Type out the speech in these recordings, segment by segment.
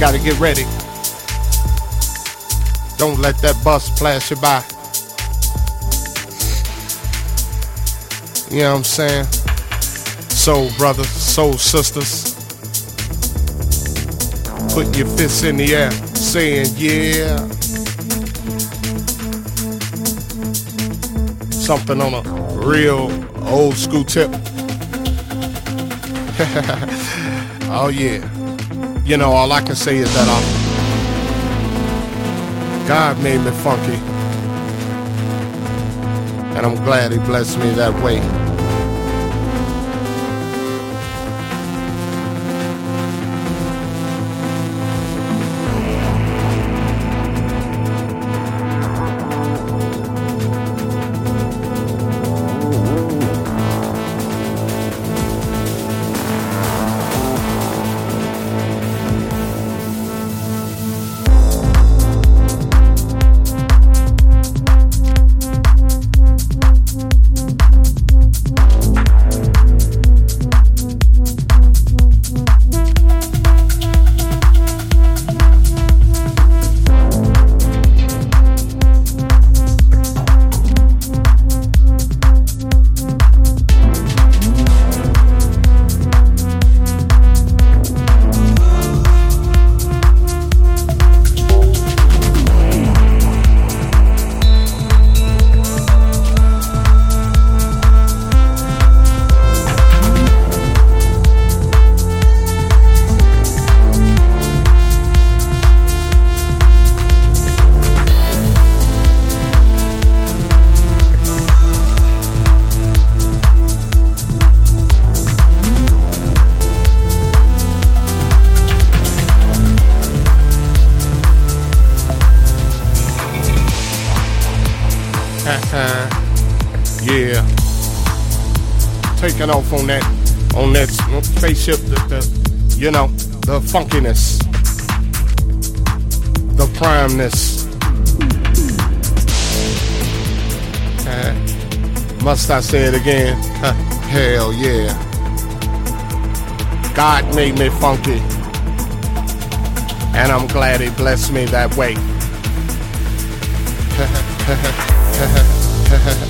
gotta get ready. Don't let that bus pass you by. You know what I'm saying? Soul brothers, soul sisters. Putting your fists in the air, saying, yeah. Something on a real old school tip. oh, yeah you know, all I can say is that I'm, God made me funky. And I'm glad he blessed me that way. I say it again? Hell yeah. God made me funky, and I'm glad He blessed me that way.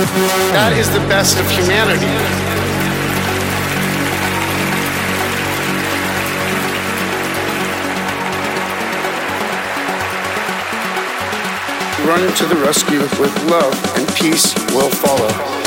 That is the best of humanity. Run to the rescue with love and peace will follow.